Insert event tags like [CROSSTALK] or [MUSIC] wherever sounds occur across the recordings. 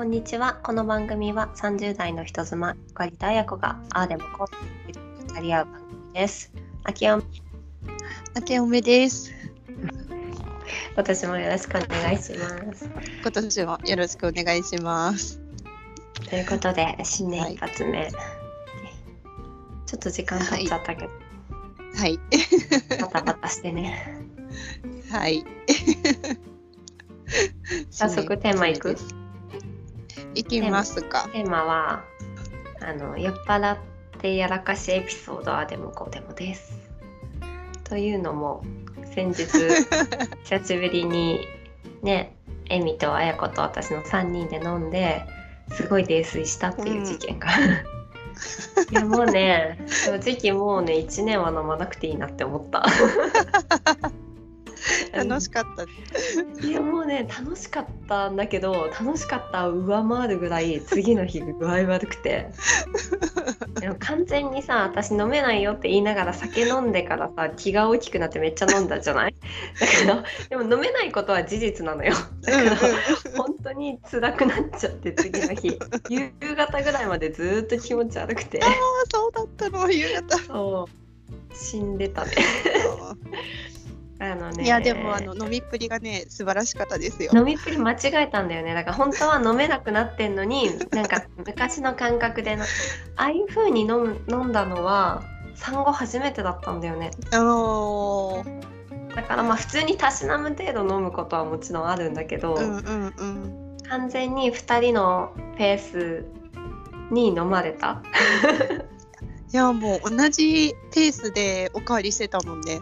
こんにちは。この番組は30代の人妻、ゆかりとあやこが、ああでもこうでも語り合う番組です。あきおん、明けおめです。今年もよろしくお願いします。今年もよろしくお願いします。ということで、新年一発目。ちょっと時間経っちゃったけど、はい。バタバタしてね。[LAUGHS] はい。早速テーマいく？いきますか。テーマは、あの、酔っ払ってやらかしエピソードはでもこうでもです。というのも、先日、[LAUGHS] 久しぶりにね、エミとあやこと私の3人で飲んで、すごい泥酔したっていう事件が。いやもうね正直もうね1年は飲まなくていいなって思った [LAUGHS] 楽しかった。いやもうね楽しかったんだけど楽しかったを上回るぐらい次の日具合悪くて。[LAUGHS] 完全にさ私飲めないよって言いながら酒飲んでからさ気が大きくなってめっちゃ飲んだじゃない？だからでも飲めないことは事実なのよ。だから本当に辛くなっちゃって次の日。夕方ぐらいまでずーっと気持ち悪くて。ああ、そうだったの、夕方。そう。死んでたねあのねいや、でも、あの、飲みっぷりがね、素晴らしかったですよ。飲みっぷり間違えたんだよねだから本当は飲めなくなってんのに [LAUGHS] なんか昔の感覚でのああいう風に飲む飲んだのは産後初めてだったんだよねあのだからまあ普通にたしなむ程度飲むことはもちろんあるんだけど、うんうんうん。完全に2人のペースに飲まれたいや、もう同じペースでおかわりしてたもんね。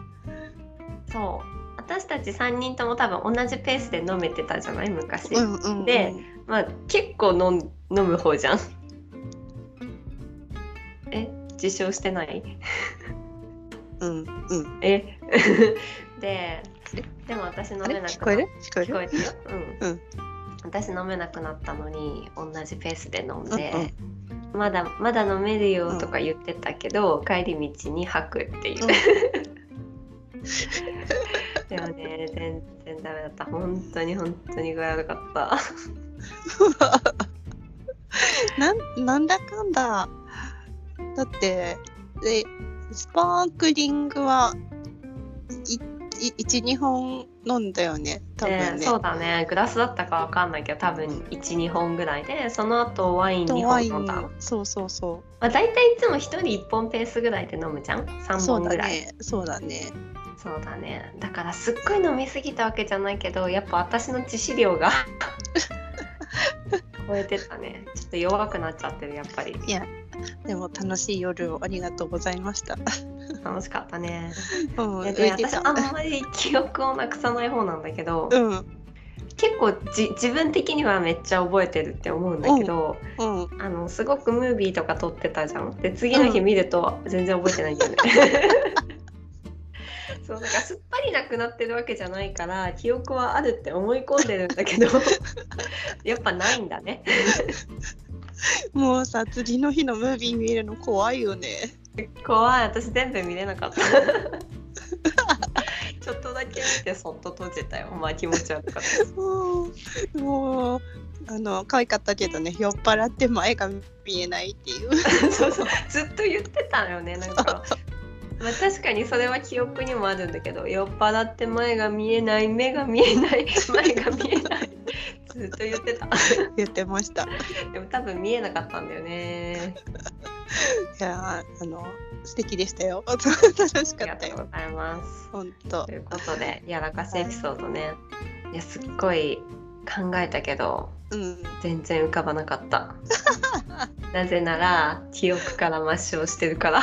そう。私たち3人とも多分同じペースで飲めてたじゃない？昔、うんうん、うん。でまあ結構飲ん飲む方じゃん。え？自称してない？うんうん。え？[LAUGHS] ででも私飲あめなくなれ？聞こえる？聞こえる？聞こえるよ、うん。うん。私飲めなくなったのに同じペースで飲んで、うんうん。まだまだ飲めるよとか言ってたけど、帰り道に吐くっていう、[LAUGHS] でもね全然ダメだった。本当に本当に具合悪かった。[LAUGHS] なんなんだかんだ。だってでスパークリングはいい12本飲んだよね。多分ね。でそうだね。グラスだったかわかんないけど多分12本ぐらいでその後ワイン2とワイ本飲んだ、ンそうそうそまあ、大体いつも1人1本ペースぐらいで飲むじゃん？う3そうだ本ぐらい。ね。そうだねそうだね。だからすっごい飲みすぎたわけじゃないけどやっぱ私の致死量が [LAUGHS] 超えてたね。ちょっと弱くなっちゃってるやっぱり。いやでも楽しい夜をありがとうございました。楽しかったね。うんでで私あんまり記憶をなくさない方なんだけどうん。結構じ自分的にはめっちゃ覚えてるって思うんだけど、うん。あのすごくムービーとか撮ってたじゃん。で次の日見ると全然覚えてないんだよね、[LAUGHS] そうなんかすっぱりなくなってるわけじゃないから記憶はあるって思い込んでるんだけど [LAUGHS] やっぱないんだね。もうさ次の日のムービー見るの怖いよね。怖い。私全部見れなかった。[LAUGHS] ちょっとだけ見てそっと閉じたよ。まあ気持ち悪かったもうもうあの可愛かったけどね。酔っ払って前が見えないっていう。[LAUGHS] そうそう。ずっと言ってたよね。なんか。まあ、確かにそれは記憶にもあるんだけど酔っ払って前が見えない目が見えない [LAUGHS] 前が見えない。ずっと言ってた。[LAUGHS] 言ってました。いでも多分見えなかったんだよね。やーあの素敵でしたよ。[LAUGHS] 楽しあかったよ。りがとうございます。本当。ということでやらかしエピソードね。いやすっごい考えたけどうん。全然浮かばなかった。[LAUGHS] なぜなら記憶から抹消してるから。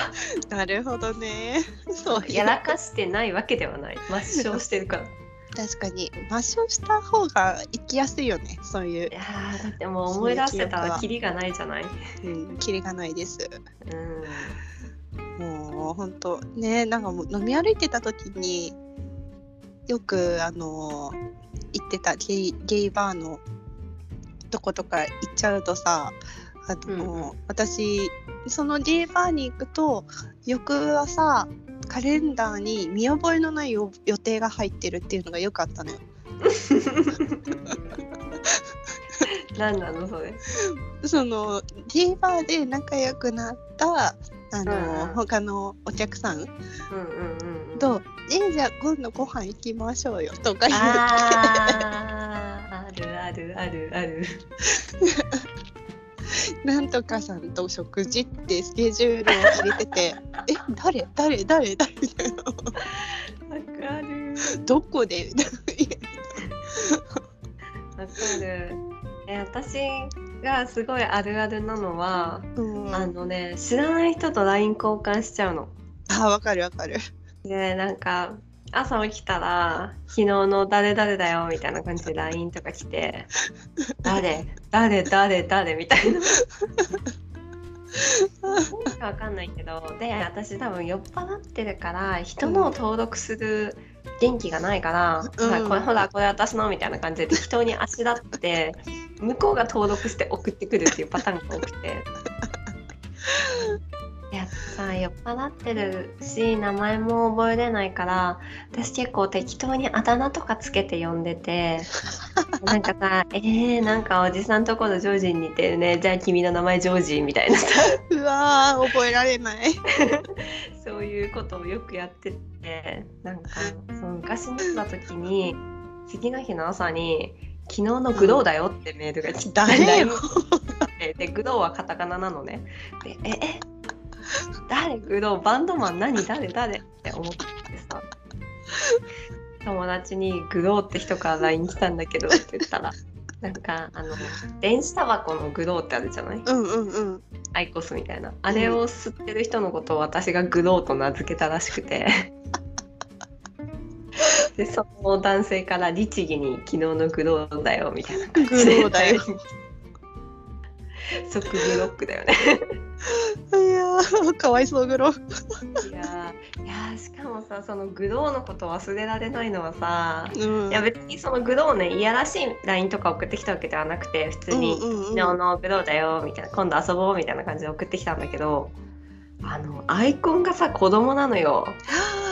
なるほどね。[LAUGHS] そうやらかしてないわけではない。抹消してるから。い確かに。抹消した方が生きやすいよね。そういう、やーだってもう思い出してたらキリがないじゃない。うん、キリがないです。うん。もう本当ねなんかもう飲み歩いてた時によくあの行ってたゲイゲイバーのとことか行っちゃうとさあの、うん。私そのゲイバーに行くと翌朝カレンダーに見覚えのない予予定が入ってるっていうのがよくあったのよ。何なのそれ？そのゲイバーで仲良くなったあの、うん他のお客さんうんうんうんうん。と「えじゃあ今度ご飯行きましょうよ」とか言ってるあるあるある。[LAUGHS] なんとかさんと食事ってスケジュールを入れてて「[LAUGHS] え誰？誰？誰？誰?」みたいなわかる「どこで? [LAUGHS]」わかる。え私がすごいあるあるなのは、なうん。あのね知らない人と LINE 交換しちゃうの。あわかるわかる。でなんか朝起きたら昨日の誰々だよみたいな感じで LINE とか来て [LAUGHS] 誰？誰？誰？誰？みたいな。何かわかんないけどで私多分酔っ払ってるから人のを登録する元気がないから、うん。ほらこれほらこれ私のみたいな感じで適当にあしらって向こうが登録して送ってくるっていうパターンが多くて。さ酔っ払ってるし名前も覚えれないから私結構適当にあだ名とかつけて呼んでて [LAUGHS] なんかさ「えー、なんかおじさんとこのジョージに似てるね。じゃあ君の名前ジョージ」みたいなさ。うわー覚えられない。[LAUGHS] そういうことをよくやっててなんかその昔にった時に次の日の朝に「昨日のグローだよ」ってメールが来て誰よ。[LAUGHS] ででグローはカタカナなのね。でええ [LAUGHS] 誰グローバンドマン何誰誰って思ってさ。友達に「グローって人から LINE 来たんだけど」って言ったらなんかあの電子タバコのグローってあるじゃない？うんうんうん。アイコスみたいな。あれを吸ってる人のことを私がグローと名付けたらしくて。でその男性から律儀に「昨日のグローだよ」みたいな感じで。グローだよ [LAUGHS] 即ブロックだよね。いやーかわいそうグロいやーいやーしかもさそのグローのこと忘れられないのはさうん。いや別にそのグローねいやらしい LINE とか送ってきたわけではなくて普通に昨日のグローだよみたいな今度遊ぼうみたいな感じで送ってきたんだけどあのアイコンがさ子供なのよ [LAUGHS]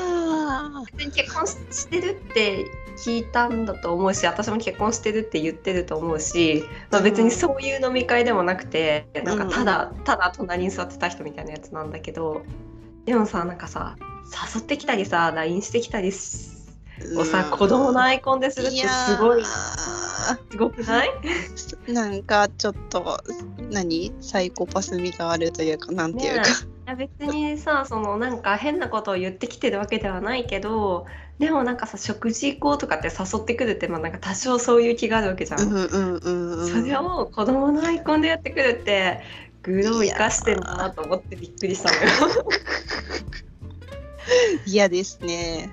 あ別に結婚ししてるって聞いたんだと思うし私も結婚してるって言ってると思うし、まあ、別にそういう飲み会でもなくて、なんかただただ隣に座ってた人みたいなやつなんだけどでもさなんかさ誘ってきたりさ LINE してきたりをさ子供のアイコンでするってすごいやすごくない？ーなんかちょっと何？サイコパス味があるというかなんていうか、ねいや別にさそのなんか変なことを言ってきてるわけではないけどでもなんかさ食事行こうとかって誘ってくるってまあなんか多少そういう気があるわけじゃん。うんうんうんうんそれを子供のアイコンでやってくるってグロを生かしてんだなと思ってびっくりしたのよ。嫌ですね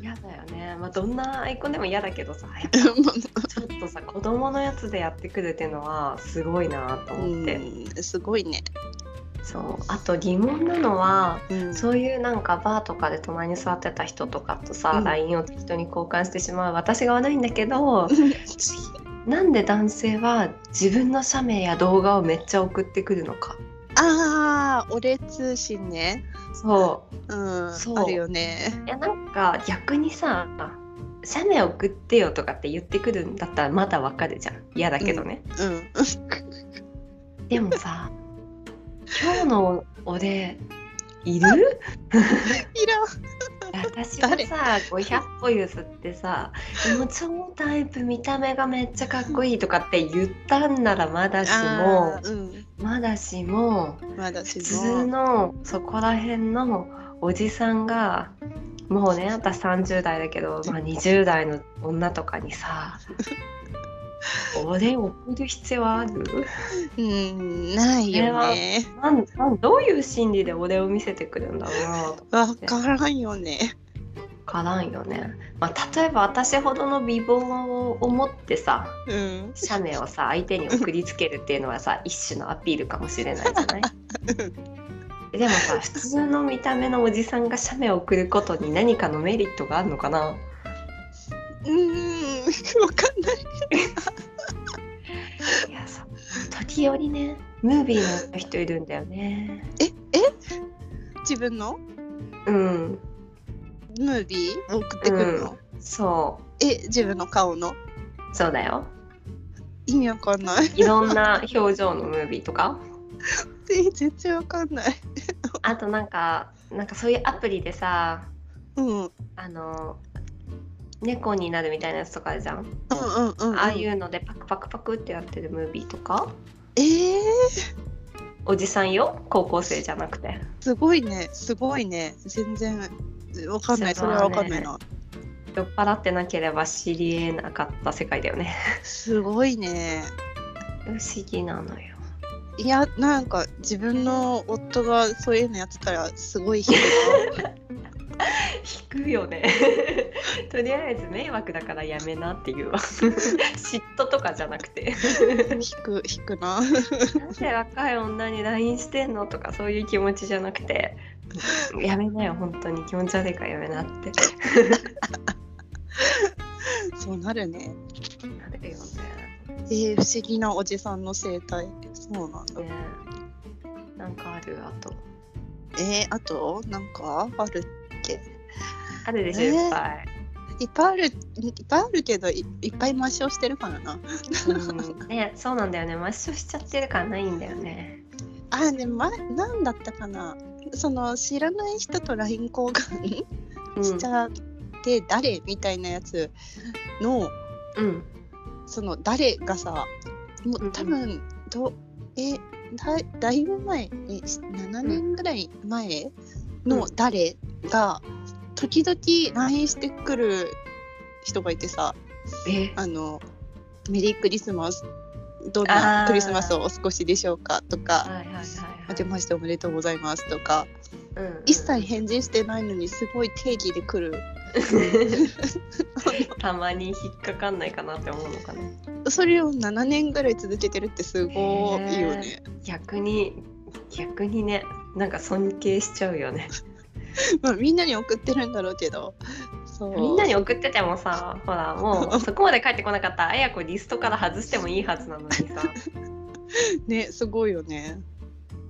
嫌だよね。まあどんなアイコンでも嫌だけどさ [LAUGHS] やっぱちょっとさ子供のやつでやってくるっていうのはすごいなと思って。うんすごいね、そう。あと疑問なのはうん、そういうなんかバーとかで隣に座ってた人とかとさ、うん。LINE を適当に交換してしまう。私が悪いんだけどなんで男性は自分の写メや動画をめっちゃ送ってくるのか。ああ俺通信ね。そう。んそう。あるよね。ういやなんか逆にさ写メ送ってよとかって言ってくるんだったらまだわかるじゃん。嫌だけどね、うん。でもさ今日の俺いる？いらん。私がさ500歩譲ってさ「もう超タイプ見た目がめっちゃかっこいい」とかって言ったんならまだしもうん。まだしもまだし普通のそこら辺のおじさんがもうね私30代だけど、まあ、20代の女とかにさ [LAUGHS] 俺送る必要ある？うんないよね。なんなんどういう心理で俺を見せてくるんだろうなとわからんよね。からんよね、まあ、例えば私ほどの美貌を持ってさうん。写メをさ相手に送りつけるっていうのはさ [LAUGHS] 一種のアピールかもしれないじゃない？でもさ普通の見た目のおじさんが写メを送ることに何かのメリットがあるのかな？うんわかんない時折ね。ムービーの人いるんだよね。ええ？自分の？うん。ムービー？送ってくるの、そえ自分の顔の？うそうだよ。意味わかんない。いろんな表情のムービーとか？え [LAUGHS] 全然わかんない。あとなんかなんかそういうアプリでさうん。うんあの猫になるみたいなやつとかあるじゃん、うんうん、うん。ああいうのでパクパクパクってやってるムービーとか？えー、おじさんよ高校生じゃなくてすごいね。すごいね。全然わかんない。それはわかんないな。酔っ払ってなければ知りえなかった世界だよねすごいね。不思議なのよいや、なんか自分の夫がそういうのやってたらすごい引く [LAUGHS] 引くよね。[LAUGHS] とりあえず迷惑だからやめなっていう。わ嫉妬とかじゃなくて。な。引く、引くな。なんで若い女に LINE してんのとかそういう気持ちじゃなくて。やめなよ本当に。気持ち悪いからやめなって。[LAUGHS] そうなるね。なるよね。えー、不思議なおじさんの生態。そうなんだ。ねなんかある？あと。えー、あと、なんか？ある？っけあるでしょえーいっぱ。い、いっぱいある、いっぱいあるけど、いいっぱい抹消してるからな。うん。ねそうなんだよね。抹消しちゃってるからないんだよね。あ、でも、ま、なんだったかな。その知らない人と LINE 交換うん。しちゃって誰みたいなやつのうん。その誰がさもうんううん。多分どえだだいぶ前え7年ぐらい前の誰が時々 LINE してくる人がいてさえ？あのメリークリスマスどんなクリスマスをお過ごしでしょうかとか明けましておめでとうございますとかうんうん。一切返事してないのにすごい定義で来る。[LAUGHS] たまに引っかかんないかなって思うのかな。それを7年ぐらい続けてるってすごいよね。逆に逆にねなんか尊敬しちゃうよね。[LAUGHS] まあみんなに送ってるんだろうけど。そう。みんなに送っててもさほらもう [LAUGHS] そこまで帰ってこなかったらあやこリストから外してもいいはずなのにさ。[LAUGHS] ねすごいよね。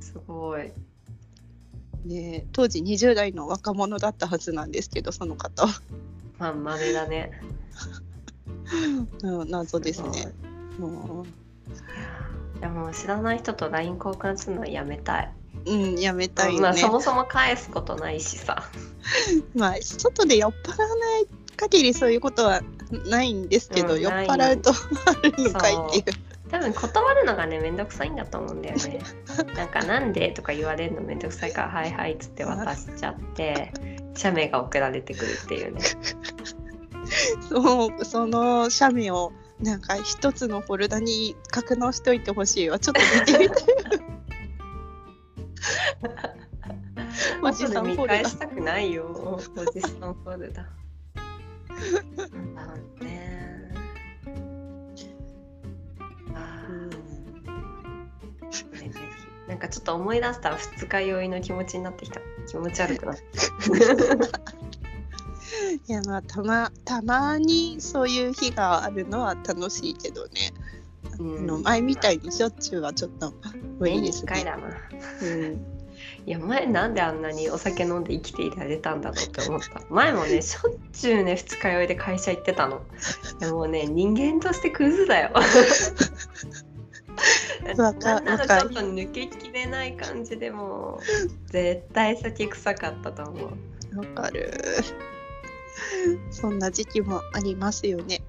すごい。ね当時20代の若者だったはずなんですけどその方。はまあまめだね。うん謎ですね。もでも知らない人と LINE 交換するのはやめたい、ううんやめたいまあよね。そもそも返すことないしさ。[LAUGHS] まあ外で酔っ払わない限りそういうことはないんですけど、うん酔っ払うとあるのかいっていう。多分断るのがねめんどくさいんだと思うんだよね。[LAUGHS] なんかなんでとか言われるのめんどくさいからはいはいっつって渡しちゃって [LAUGHS] 写メが送られてくるっていうね。そうその写メをなんか一つのフォルダに格納しといてほしいわ。ちょっと見てみたいおじさん見返したくないよおじさんフォルダあー。ねなんかちょっと思い出したら二日酔いの気持ちになってきた。気持ち悪くなって [LAUGHS] いやまあたまたまにそういう日があるのは楽しいけどね、うん。あの前みたいにしょっちゅうはちょっと年に1ですね。回だなうん。いや前なんであんなにお酒飲んで生きていられたんだろうって思った。[LAUGHS] 前もねしょっちゅうね二日酔いで会社行ってたの。[LAUGHS] いやもうね人間としてクズだよ。[LAUGHS] なんならちょっと抜けきれない感じでもう絶対酒臭かったと思う。わかる。そんな時期もありますよね。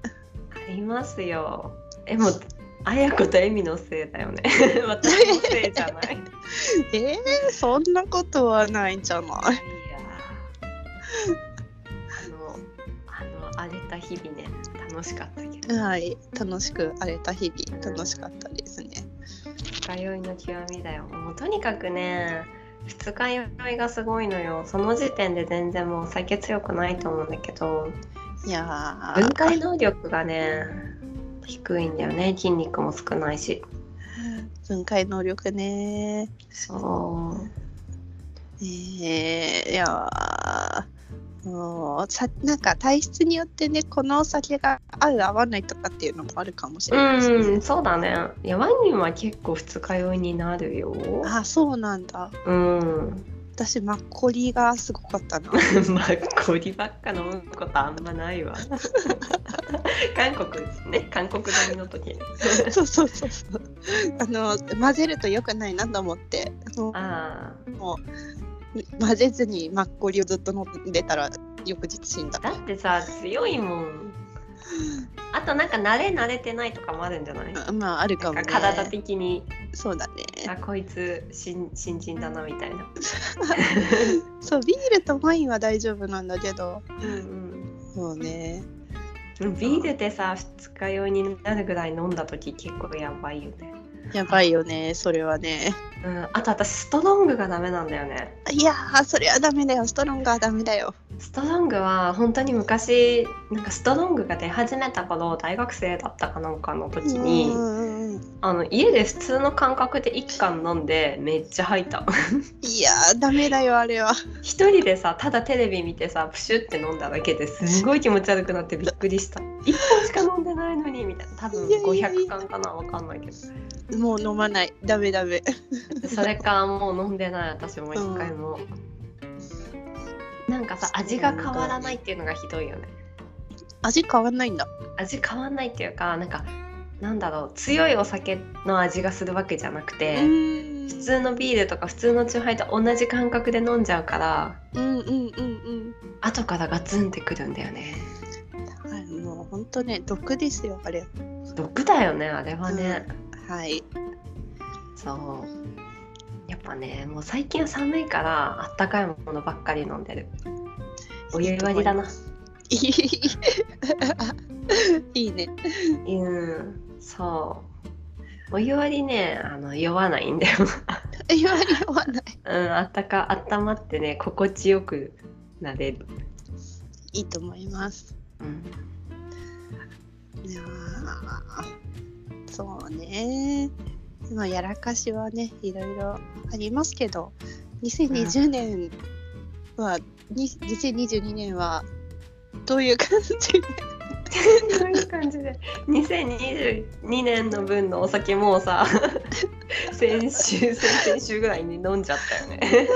ありますよ。えもうあやことえみのせいだよね。[LAUGHS] 私のせいじゃない。[LAUGHS] えー、そんなことはないんじゃない？いやあのあの荒れた日々ね楽しかったけど。はい、楽しく荒れた日々楽しかったですね。二日酔いの極みだよ。もうとにかくね二日酔いがすごいのよ。その時点で全然もうお酒強くないと思うんだけど。いや分ー解能力がね低いんだよね筋肉も少ないし分解能力ね。そうえー、いやーもうさなんか体質によってねこのお酒が合う合わないとかっていうのもあるかもしれないですね。うんそうだねいやワニは結構二日酔いになるよあそうなんだ。うん私マッコリがすごかったな。[LAUGHS] マッコリばっか飲むことあんまないわ。[LAUGHS] 韓国ですね。韓国飲みの時。[LAUGHS] そうそうそうそう。あの混ぜると良くないなと思って。もうあもう混ぜずにマッコリをずっと飲んでたら翌日死んだ。あだってさ強いもん [LAUGHS] あとなんか慣れ慣れてないとかもあるんじゃない？あまああるかも、ね、か体的に。そうだね。あこいつ新新人だなみたいな。[LAUGHS] そうビールとワインは大丈夫なんだけど。うんもうね。うんビールでさ二日酔いになるぐらい飲んだ時結構やばいよね。やばいよねそれはね。うん。あと私ストロングがダメなんだよね。いやーそれはダメだよ。ストロングはダメだよストロングは本当に昔なんかストロングが出始めた頃大学生だったかなんかの時にうんうんうんあの家で普通の感覚で1缶飲んでめっちゃ吐いた。いやーダメだよあれは。一人でさただテレビ見てさプシュって飲んだだけですごい気持ち悪くなってびっくりした。1本しか飲んでないのにみたいな。多分いやいやいや。500缶かなわかんないけど。もう飲まない。ダメダメ。それかもう飲んでない私も一回も、なんかさ味が変わらないっていうのがひどいよね。味変わんないんだ。味変わんないっていうかなんかなんだろう強いお酒の味がするわけじゃなくて、うん。普通のビールとか普通のチューハイと同じ感覚で飲んじゃうからうんうんうんうん。後からガツンってくるんだよね。はいもう本当ね毒ですよあれ。毒だよねあれはね、はい。そうぱねもう最近は寒いからあったかいものばっかり飲んでる。お湯割りだな。いいね。うんそう。お湯割りねあの酔わないんだよ。言わない。うんあったかあったまってね心地よくなれる。いいと思います。うん。いやーそうねまあやらかしはねいろいろありますけど2020年は、に2022年はどういう感じで？どういう感じで？2022年の分のお酒もうさ [LAUGHS] 先週先々週ぐらいに飲んじゃったよね。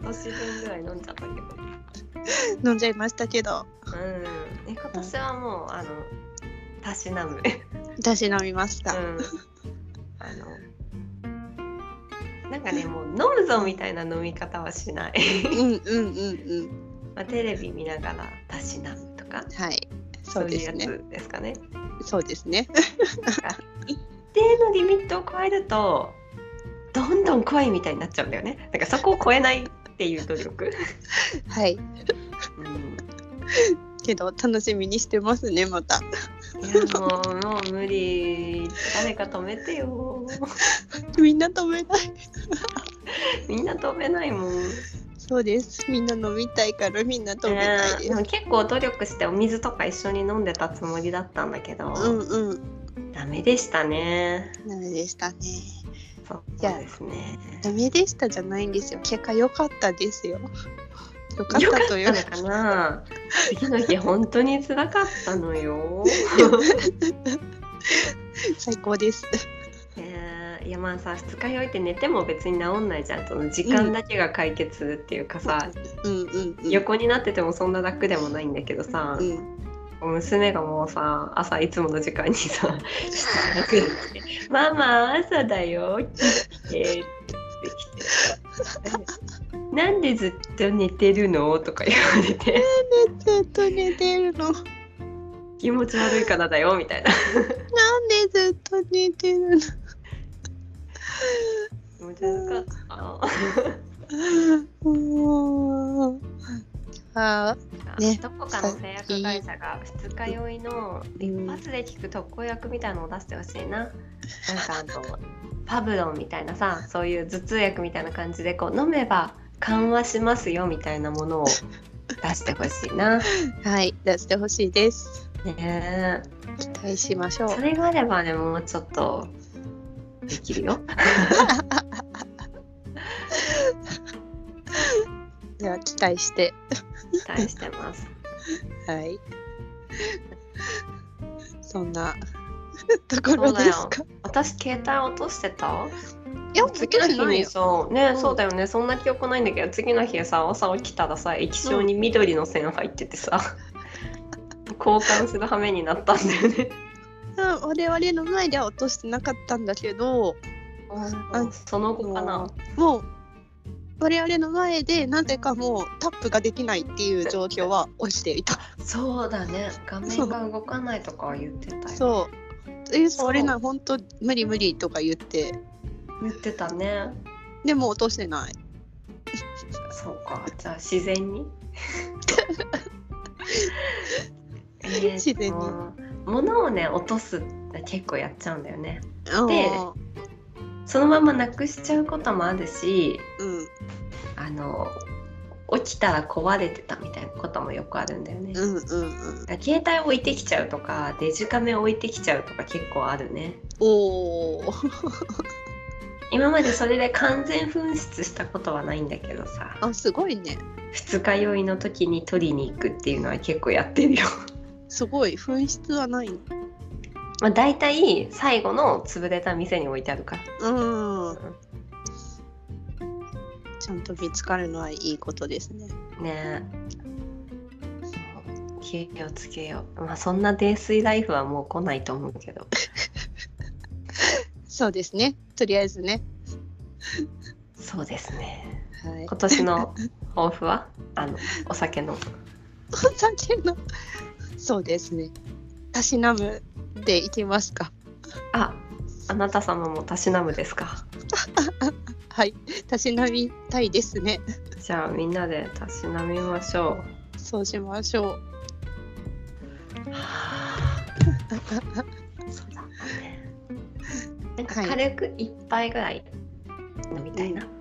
今年分ぐらい飲んじゃったけど。飲んじゃいましたけど。うん。え今年はもうあのたしなむ。私飲みました、うんあのなんかねもう飲むぞみたいな飲み方はしない、うん、うんうんうん。[LAUGHS] まあ、テレビ見ながらたしなむとかはい。そそうういうやですねつですかね。そうですね。一定のリミットを超えるとどんどん怖いみたいになっちゃうんだよね。なんかそこを超えないっていう努力、[LAUGHS] はい。うん、けど楽しみにしてますねまたもうもう無理。誰か止めてよ。みんな止めない。みんな止めないもん。そうです。みんな飲みたいからみんな止めないでねでも結構努力してお水とか一緒に飲んでたつもりだったんだけど、うんうん。ダメでしたね。ダメでしたね。そうですね。ダメでしたじゃないんですよ。結果良かったですよよかったというかな。次の日本当に辛かったのよ。最高です。えーいやまあさ二日酔いって寝ても別に治んないじゃん。その時間だけが解決っていうかさ、うん横になっててもそんな楽でもないんだけどさ、うん。娘がもうさ朝いつもの時間にさ [LAUGHS] 下がくれて「ママ朝だよ」って言ってきて「[LAUGHS] なんでずっと寝てるの?」とか言われて。ずっと寝てるの？なん「気持ち悪いからだよ」みたいな。でずっと寝てるの？気持ち悪かった。も [LAUGHS] うあねどこかの製薬会社が二日酔いの一発で効く特効薬みたいのを出してほしいな。なんかあのパブロンみたいなさそういう頭痛薬みたいな感じでこう飲めば緩和しますよみたいなものを出してほしいな。はい出してほしいですね期待しましょえ。うそれがあればねもうちょっとできるよ。[LAUGHS] では期待して期待してます。[LAUGHS] はい。そんな [LAUGHS] ところですか？私携帯落としてた？いや次の日にさね、うん。そうだよね。そんな記憶ないんだけど次の日さ朝起きたらさ液晶に緑の線入っててさ、[LAUGHS] 交換する羽目になったんだよね。うん我々の前では落としてなかったんだけどあその後かな。もう我々の前でなぜかもうタップができないっていう状況は起きていた。そうだね画面が動かないとかは言ってたよ。そう。えそれな本当無理無理とか言って言ってたね。でも落としてない。そうかじゃあ自然に？[LAUGHS] 自然に物をね落とすって結構やっちゃうんだよね。でそのままなくしちゃうこともあるしうんあの起きたら壊れてたみたいなこともよくあるんだよね。うんうんうん。携帯置いてきちゃうとかデジカメ置いてきちゃうとか結構あるね。おお。[LAUGHS] 今までそれで完全紛失したことはないんだけどさあすごいね。二日酔いの時に取りに行くっていうのは結構やってるよ。すごい紛失はないの。まあ大体最後の潰れた店に置いてあるから。うん。ちゃんと見つかるのはいいことですね。ねえ気をつけよう。まあそんな泥酔ライフはもう来ないと思うけど。[LAUGHS] そうですね。とりあえずね。そうですね。はい。今年の [LAUGHS] 抱負は？あのお酒の。お酒の。そうですね。たしなむでいきますか。あ、あなた様もたしなむですか。[LAUGHS] はい。たしなみたいですね。じゃあみんなでたしなみましょそうしましょう。う。そうだね。なんかはい軽く一杯ぐらい飲みたいな。[LAUGHS]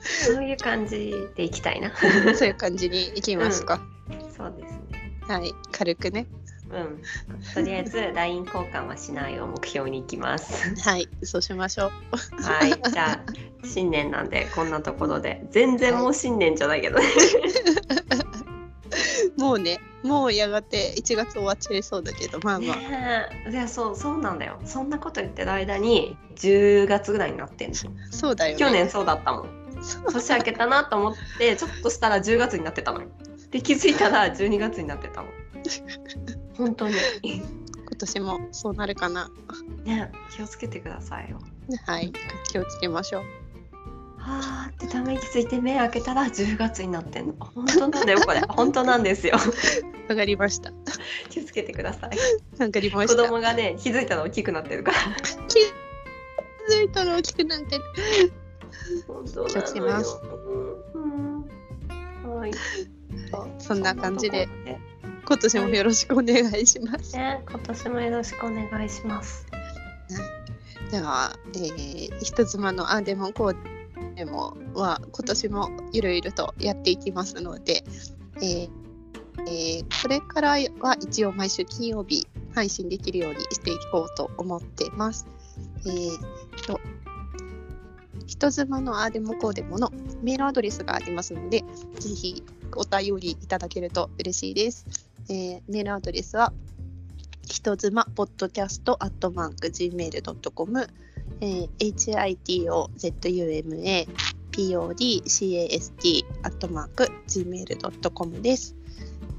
そういう感じでいきたいな。[LAUGHS] そういう感じにいきますか。はい。軽くね。うん。とりあえず LINE 交換はしないを目標にいきます。はい。そうしましょう。はい。じゃあ新年なんでこんなところで全然もう新年じゃないけどね。[LAUGHS] もうね、もうやがて1月終わっちゃいそうだけど、まあまあ。いやそうそうなんだよそんなこと言ってる間に10月ぐらいになってんのそうだよね。去年そうだったもん年明けたなと思ってちょっとしたら10月になってたのよで気づいたら12月になってたの [LAUGHS] 本当に今年もそうなるかな。ね気をつけてくださいよはい。気をつけましょう。はーってため息ついて目開けたら10月になってんの本当なんだよこれ [LAUGHS] 本当なんですよわかりました。気をつけてくださいわかりま子した。供がね気づいたら大きくなってるから気づいたら大きくなってる。本当なのよ気をつけますうんうんはいそんな感じで今年もよろしくお願いします。ね、今年もよろしくお願いします。では、えー、人妻のあでもこうでもは今年もいろいろとやっていきますので、えーえーこれからは一応毎週金曜日配信できるようにしていこうと思ってます。えーと人妻のあでもこうでものメールアドレスがありますので、ぜひお便りいただけると嬉しいです。えーメールアドレスは人妻ポッドキャストアットマーク Gmail.com、えー、hitozuma podcast アットマーク Gmail.com です。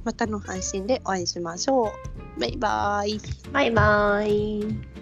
またの配信でお会いしましょう。バイバイ。バイバイ。